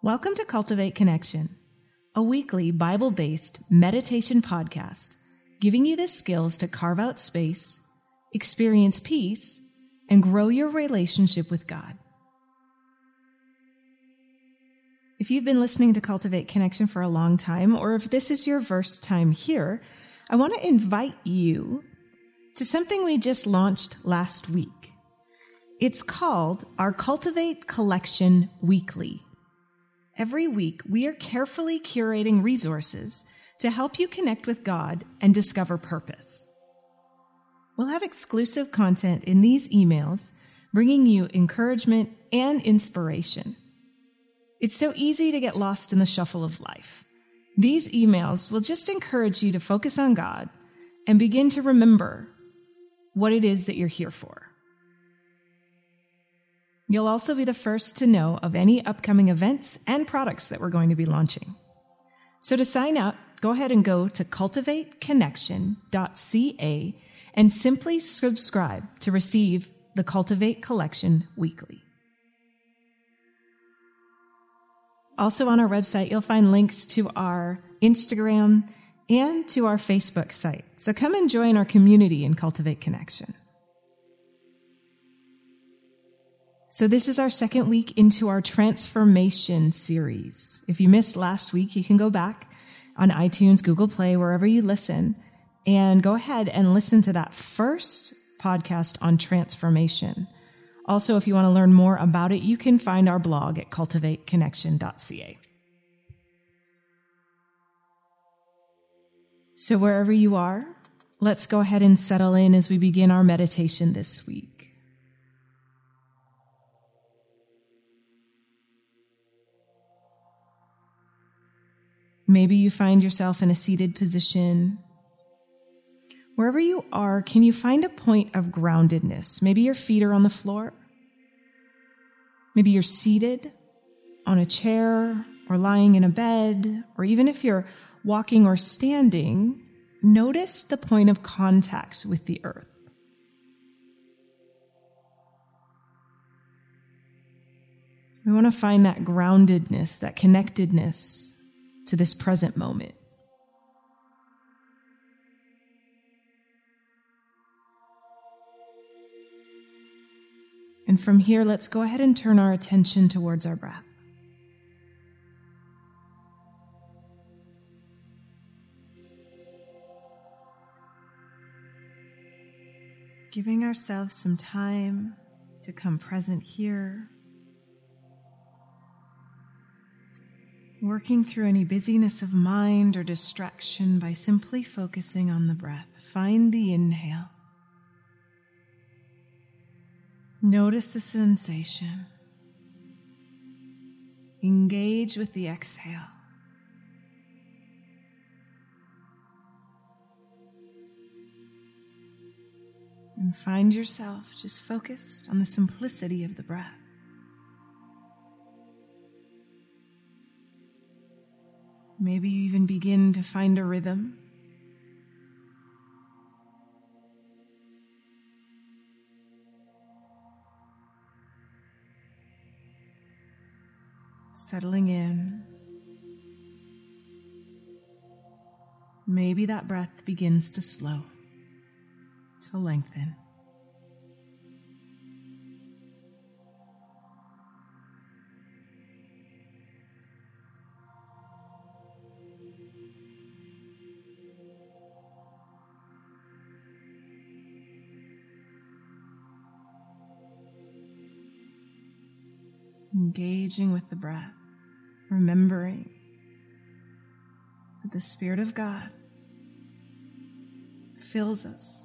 Welcome to Cultivate Connection, a weekly Bible based meditation podcast giving you the skills to carve out space, experience peace, and grow your relationship with God. If you've been listening to Cultivate Connection for a long time, or if this is your first time here, I want to invite you to something we just launched last week. It's called our Cultivate Collection Weekly. Every week, we are carefully curating resources to help you connect with God and discover purpose. We'll have exclusive content in these emails, bringing you encouragement and inspiration. It's so easy to get lost in the shuffle of life. These emails will just encourage you to focus on God and begin to remember what it is that you're here for. You'll also be the first to know of any upcoming events and products that we're going to be launching. So to sign up, go ahead and go to cultivateconnection.ca and simply subscribe to receive the Cultivate Collection weekly. Also on our website, you'll find links to our Instagram and to our Facebook site. So come and join our community in Cultivate Connection. So, this is our second week into our transformation series. If you missed last week, you can go back on iTunes, Google Play, wherever you listen, and go ahead and listen to that first podcast on transformation. Also, if you want to learn more about it, you can find our blog at cultivateconnection.ca. So, wherever you are, let's go ahead and settle in as we begin our meditation this week. Maybe you find yourself in a seated position. Wherever you are, can you find a point of groundedness? Maybe your feet are on the floor. Maybe you're seated on a chair or lying in a bed, or even if you're walking or standing, notice the point of contact with the earth. We want to find that groundedness, that connectedness to this present moment. And from here, let's go ahead and turn our attention towards our breath. Giving ourselves some time to come present here working through any busyness of mind or distraction by simply focusing on the breath. Find the inhale. Notice the sensation. Engage with the exhale. And find yourself just focused on the simplicity of the breath. Maybe you even begin to find a rhythm. Settling in. Maybe that breath begins to slow, to lengthen. Engaging with the breath, remembering that the Spirit of God fills us.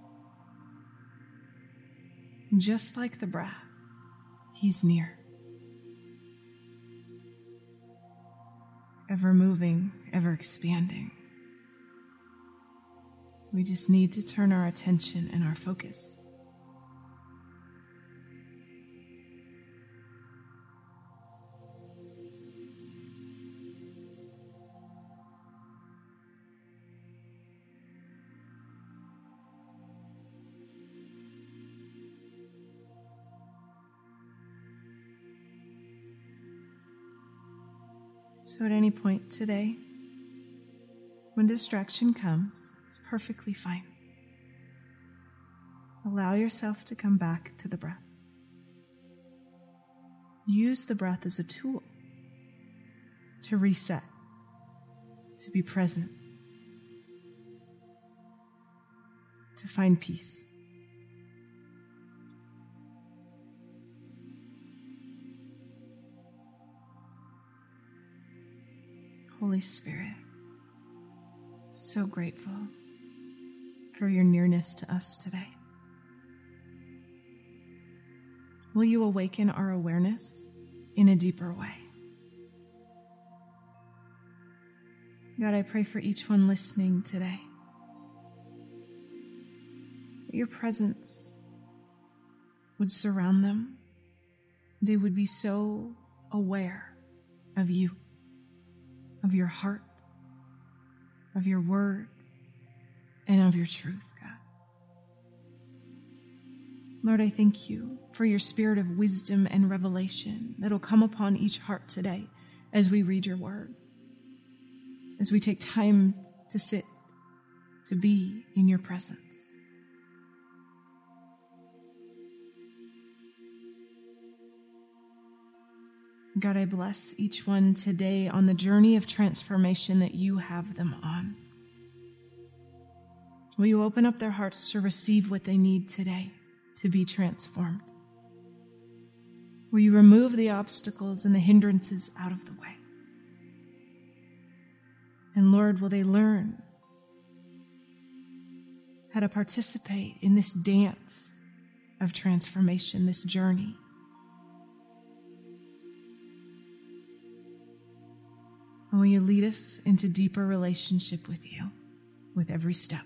Just like the breath, He's near. Ever moving, ever expanding. We just need to turn our attention and our focus At any point today, when distraction comes, it's perfectly fine. Allow yourself to come back to the breath. Use the breath as a tool to reset, to be present, to find peace. Holy Spirit, so grateful for your nearness to us today. Will you awaken our awareness in a deeper way? God, I pray for each one listening today. Your presence would surround them. They would be so aware of you, of your heart, of your word, and of your truth, God. Lord, I thank you for your spirit of wisdom and revelation that'll come upon each heart today as we read your word, as we take time to sit, to be in your presence. God, I bless each one today on the journey of transformation that you have them on. Will you open up their hearts to receive what they need today? to be transformed? Will you remove the obstacles and the hindrances out of the way? And Lord, will they learn how to participate in this dance of transformation, this journey? And will you lead us into deeper relationship with you with every step?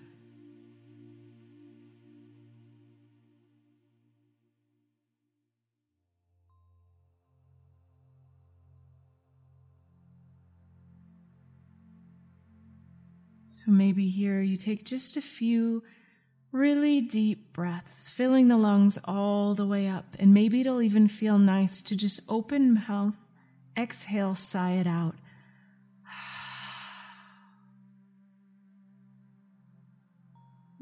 So maybe here you take just a few really deep breaths, filling the lungs all the way up. And maybe it'll even feel nice to just open mouth, exhale, sigh it out.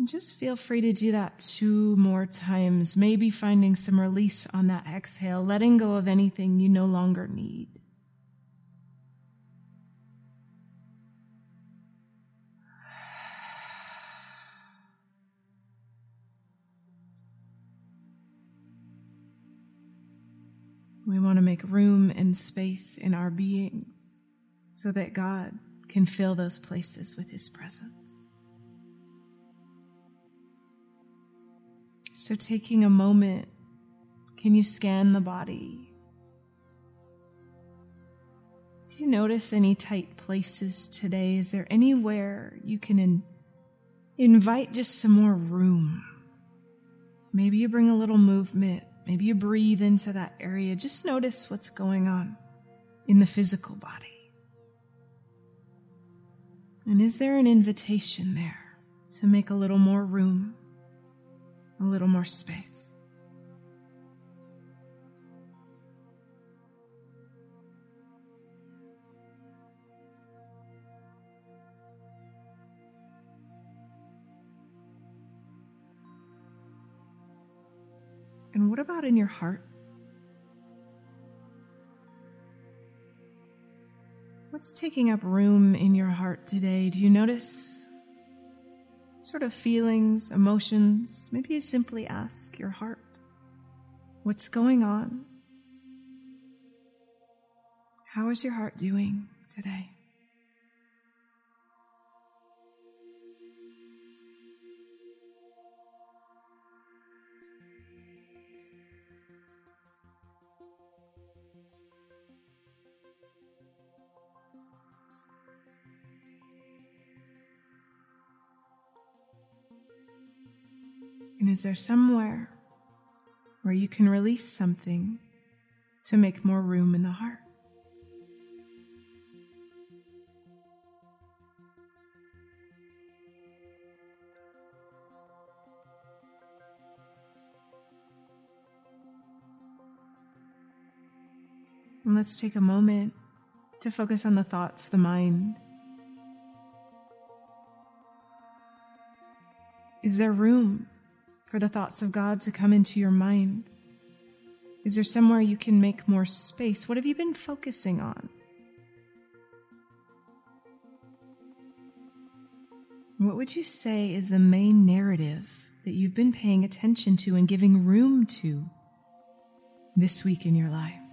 Just feel free to do that two more times, maybe finding some release on that exhale, letting go of anything you no longer need. We want to make room and space in our beings so that God can fill those places with His presence. So, taking a moment, can you scan the body? Do you notice any tight places today? Is there anywhere you can in- invite just some more room? Maybe you bring a little movement Maybe you breathe into that area. Just notice what's going on in the physical body. And is there an invitation there to make a little more room, a little more space? And what about in your heart? What's taking up room in your heart today? Do you notice sort of feelings, emotions? Maybe you simply ask your heart, What's going on? How is your heart doing today? And is there somewhere where you can release something to make more room in the heart? And let's take a moment to focus on the thoughts, the mind. Is there room for the thoughts of God to come into your mind? Is there somewhere you can make more space? What have you been focusing on? What would you say is the main narrative that you've been paying attention to and giving room to this week in your life?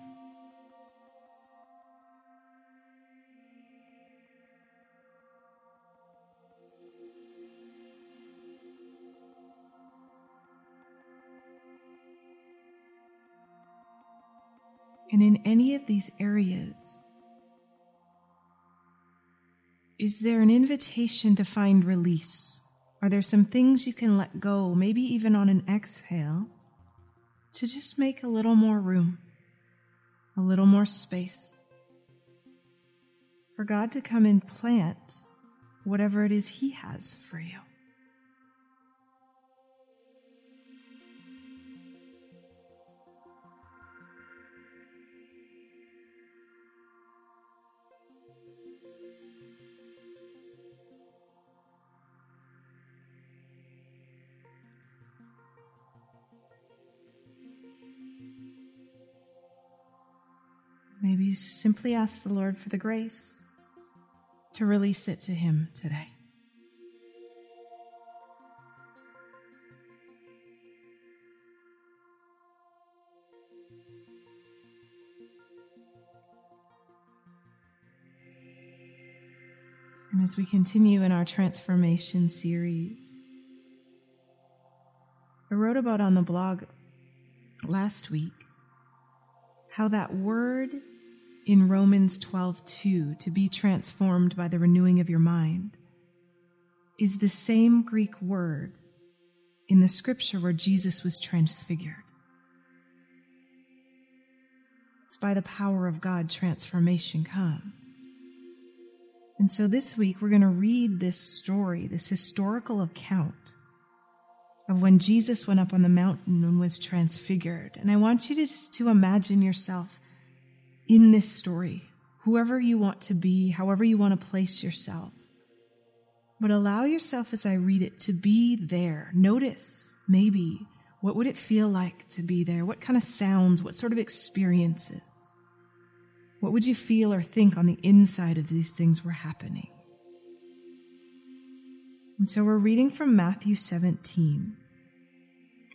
In any of these areas, is there an invitation to find release? Are there some things you can let go, maybe even on an exhale, to just make a little more room, a little more space for God to come and plant whatever it is He has for you? You simply ask the Lord for the grace to release it to Him today. And as we continue in our transformation series, I wrote about on the blog last week how that word in Romans 12:2 to be transformed by the renewing of your mind is the same Greek word in the scripture where Jesus was transfigured. It's by the power of God transformation comes. And so this week we're going to read this story, this historical account of when Jesus went up on the mountain and was transfigured. And I want you to just to imagine yourself in this story, whoever you want to be, however you want to place yourself. But allow yourself as I read it to be there. Notice maybe what would it feel like to be there? What kind of sounds? What sort of experiences? What would you feel or think on the inside of these things were happening? And so we're reading from Matthew 17.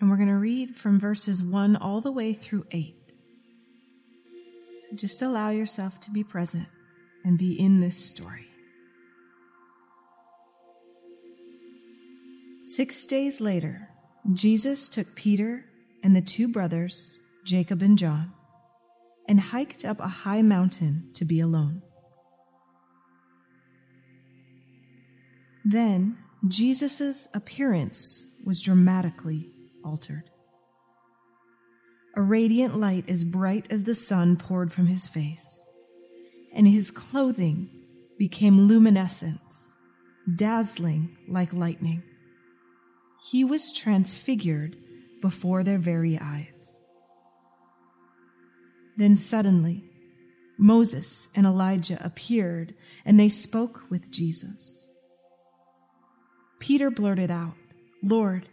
And we're going to read from verses 1 all the way through 8. So just allow yourself to be present and be in this story. Six days later, Jesus took Peter and the two brothers, Jacob and John, and hiked up a high mountain to be alone. Then Jesus' appearance was dramatically altered. A radiant light as bright as the sun poured from his face, and his clothing became luminescence, dazzling like lightning. He was transfigured before their very eyes. Then suddenly, Moses and Elijah appeared, and they spoke with Jesus. Peter blurted out, Lord,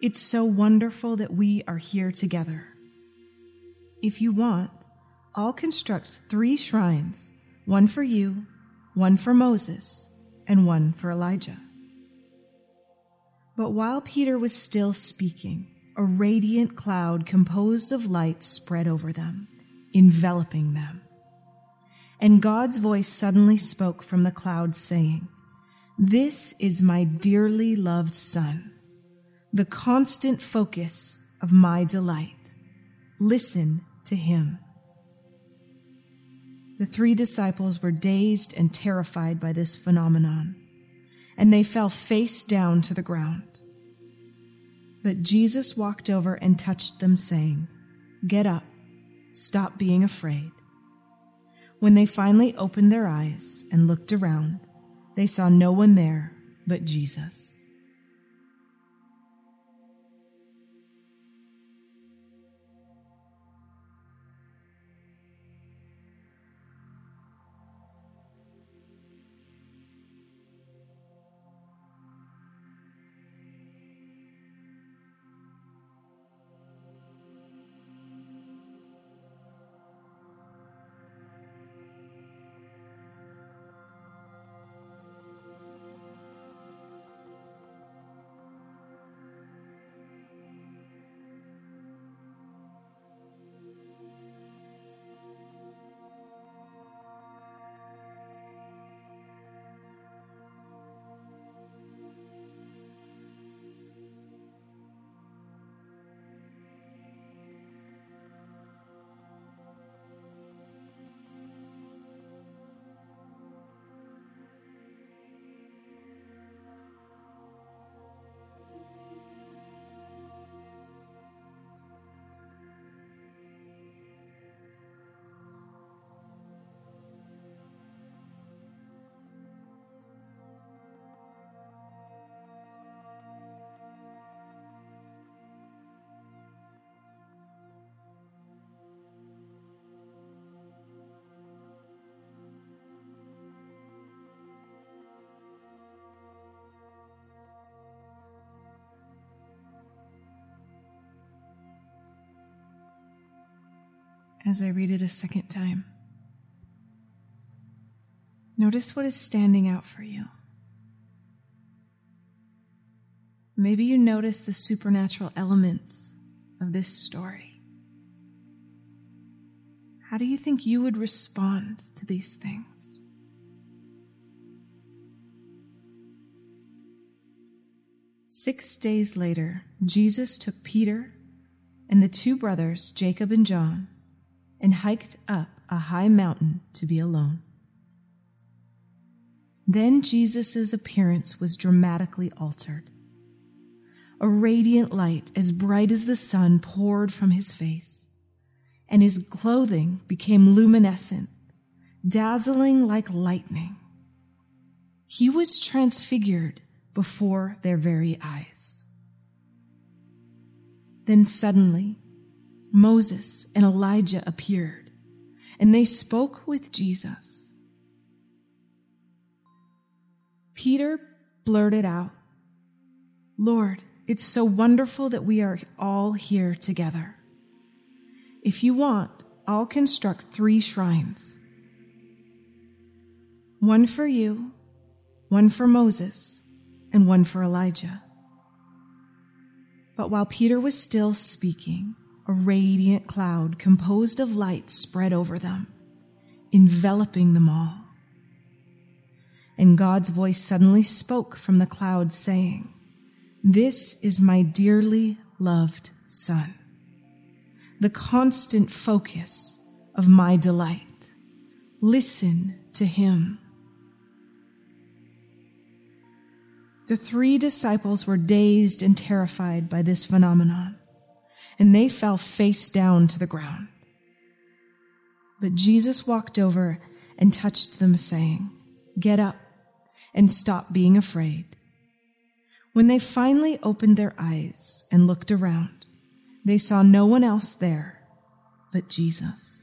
it's so wonderful that we are here together. If you want, I'll construct three shrines one for you, one for Moses, and one for Elijah. But while Peter was still speaking, a radiant cloud composed of light spread over them, enveloping them. And God's voice suddenly spoke from the cloud, saying, This is my dearly loved Son the constant focus of my delight. Listen to him. The three disciples were dazed and terrified by this phenomenon, and they fell face down to the ground. But Jesus walked over and touched them, saying, Get up, stop being afraid. When they finally opened their eyes and looked around, they saw no one there but Jesus. As I read it a second time. Notice what is standing out for you. Maybe you notice the supernatural elements of this story. How do you think you would respond to these things? Six days later, Jesus took Peter and the two brothers, Jacob and John, and hiked up a high mountain to be alone. Then Jesus' appearance was dramatically altered. A radiant light as bright as the sun poured from his face, and his clothing became luminescent, dazzling like lightning. He was transfigured before their very eyes. Then suddenly, Moses and Elijah appeared, and they spoke with Jesus. Peter blurted out, Lord, it's so wonderful that we are all here together. If you want, I'll construct three shrines one for you, one for Moses, and one for Elijah. But while Peter was still speaking, a radiant cloud composed of light spread over them, enveloping them all. And God's voice suddenly spoke from the cloud, saying, This is my dearly loved Son, the constant focus of my delight. Listen to him. The three disciples were dazed and terrified by this phenomenon, and they fell face down to the ground. But Jesus walked over and touched them, saying, Get up and stop being afraid. When they finally opened their eyes and looked around, they saw no one else there but Jesus.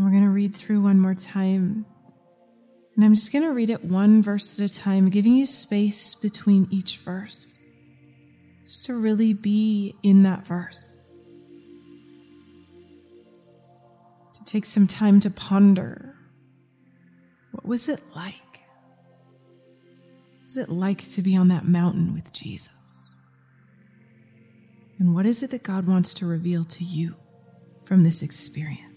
We're going to read through one more time. And I'm just going to read it one verse at a time, giving you space between each verse. Just to really be in that verse. To take some time to ponder. What was it like? What was it like to be on that mountain with Jesus? And what is it that God wants to reveal to you from this experience?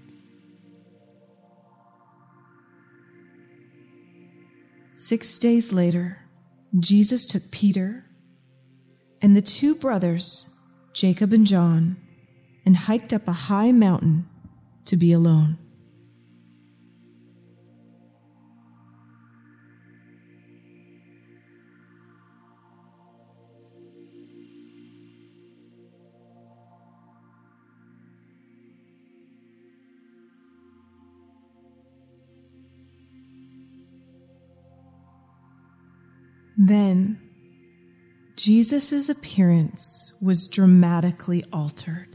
Six days later, Jesus took Peter and the two brothers, Jacob and John, and hiked up a high mountain to be alone. Then Jesus' appearance was dramatically altered.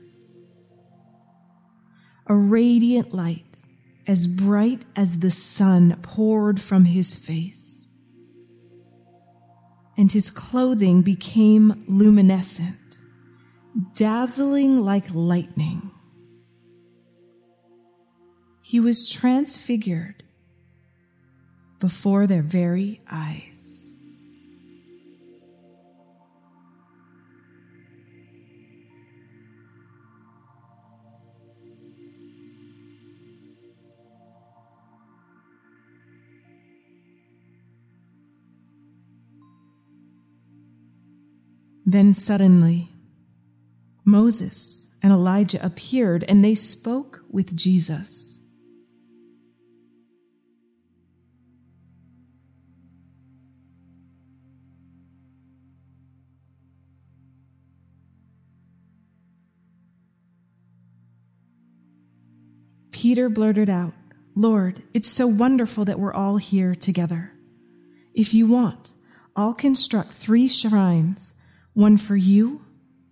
a radiant light as bright as the sun poured from his face. And his clothing became luminescent, dazzling like lightning. He was transfigured before their very eyes. Then suddenly, Moses and Elijah appeared and they spoke with Jesus. Peter blurted out, Lord, it's so wonderful that we're all here together. If you want, I'll construct three shrines one for you,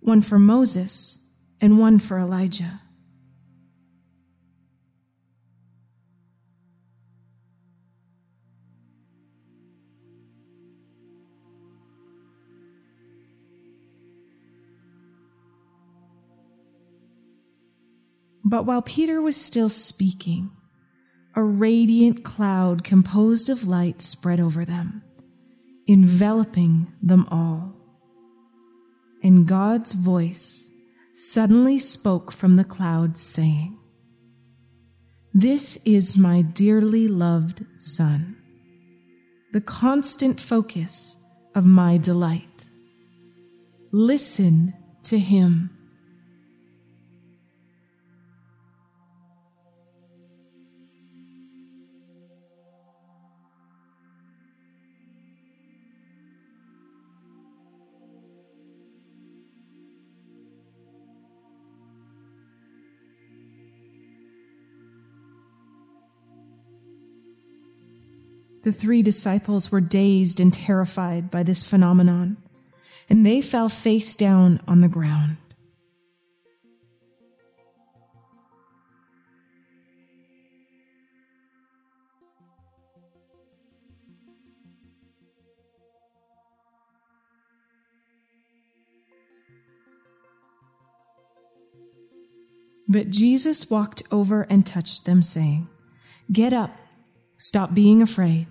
one for Moses, and one for Elijah. But while Peter was still speaking, a radiant cloud composed of light spread over them, enveloping them all and God's voice suddenly spoke from the clouds, saying, This is my dearly loved Son, the constant focus of my delight. Listen to him. The three disciples were dazed and terrified by this phenomenon, and they fell face down on the ground. But Jesus walked over and touched them, saying, Get up, stop being afraid.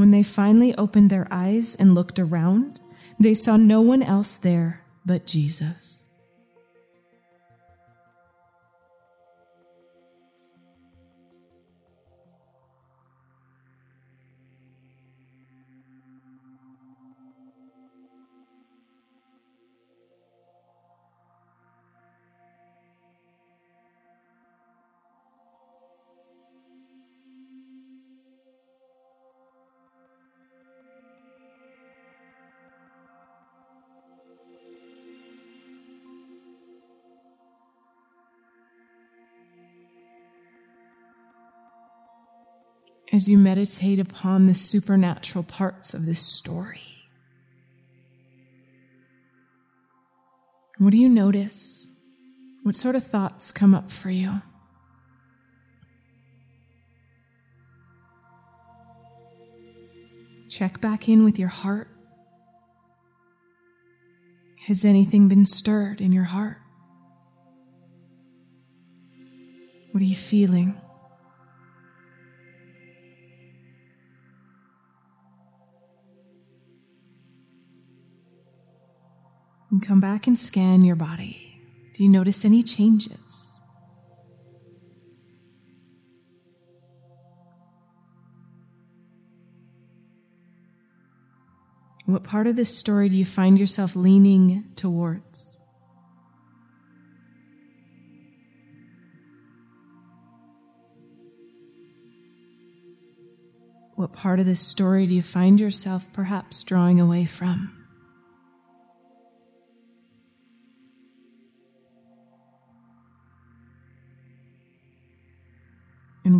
When they finally opened their eyes and looked around, they saw no one else there but Jesus. As you meditate upon the supernatural parts of this story? What do you notice? What sort of thoughts come up for you? Check back in with your heart. Has anything been stirred in your heart? What are you feeling? And come back and scan your body. Do you notice any changes? What part of this story do you find yourself leaning towards? What part of this story do you find yourself perhaps drawing away from?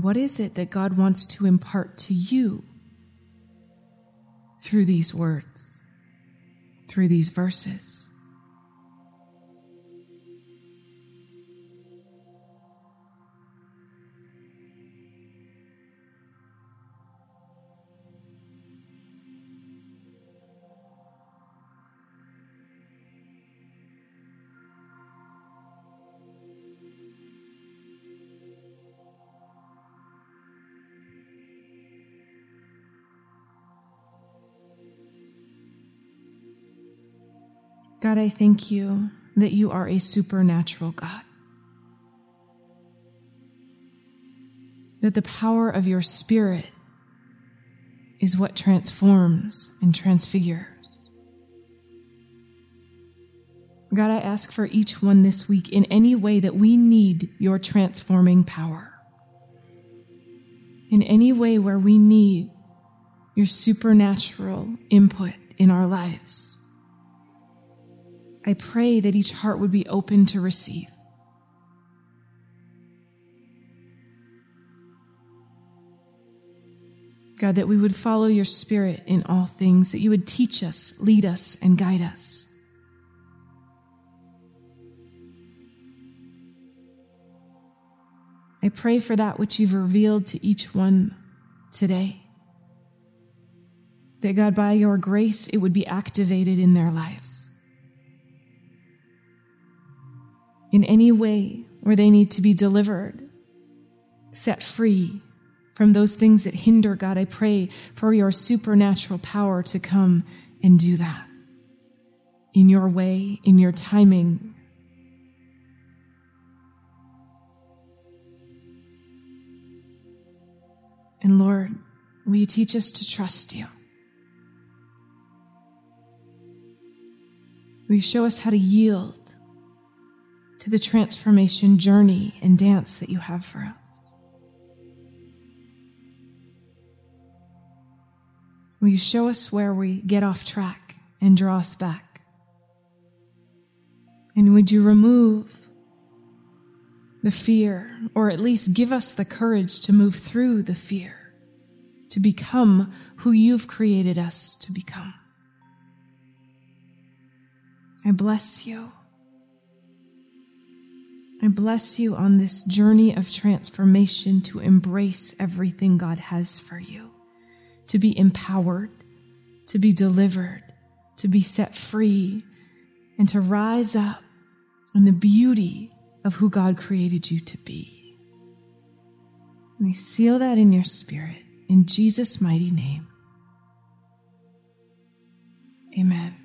What is it that God wants to impart to you through these words, through these verses? God, I thank you that you are a supernatural God. That the power of your Spirit is what transforms and transfigures. God, I ask for each one this week in any way that we need your transforming power. In any way where we need your supernatural input in our lives. I pray that each heart would be open to receive. God, that we would follow your spirit in all things, that you would teach us, lead us, and guide us. I pray for that which you've revealed to each one today. That God, by your grace, it would be activated in their lives. In any way where they need to be delivered, set free from those things that hinder God, I pray for your supernatural power to come and do that in your way, in your timing. And Lord, will you teach us to trust you? Will you show us how to yield to the transformation journey and dance that you have for us. Will you show us where we get off track and draw us back? And would you remove the fear, or at least give us the courage to move through the fear, to become who you've created us to become? I bless you. I bless you on this journey of transformation to embrace everything God has for you, to be empowered, to be delivered, to be set free, and to rise up in the beauty of who God created you to be. And I seal that in your spirit in Jesus' mighty name. Amen.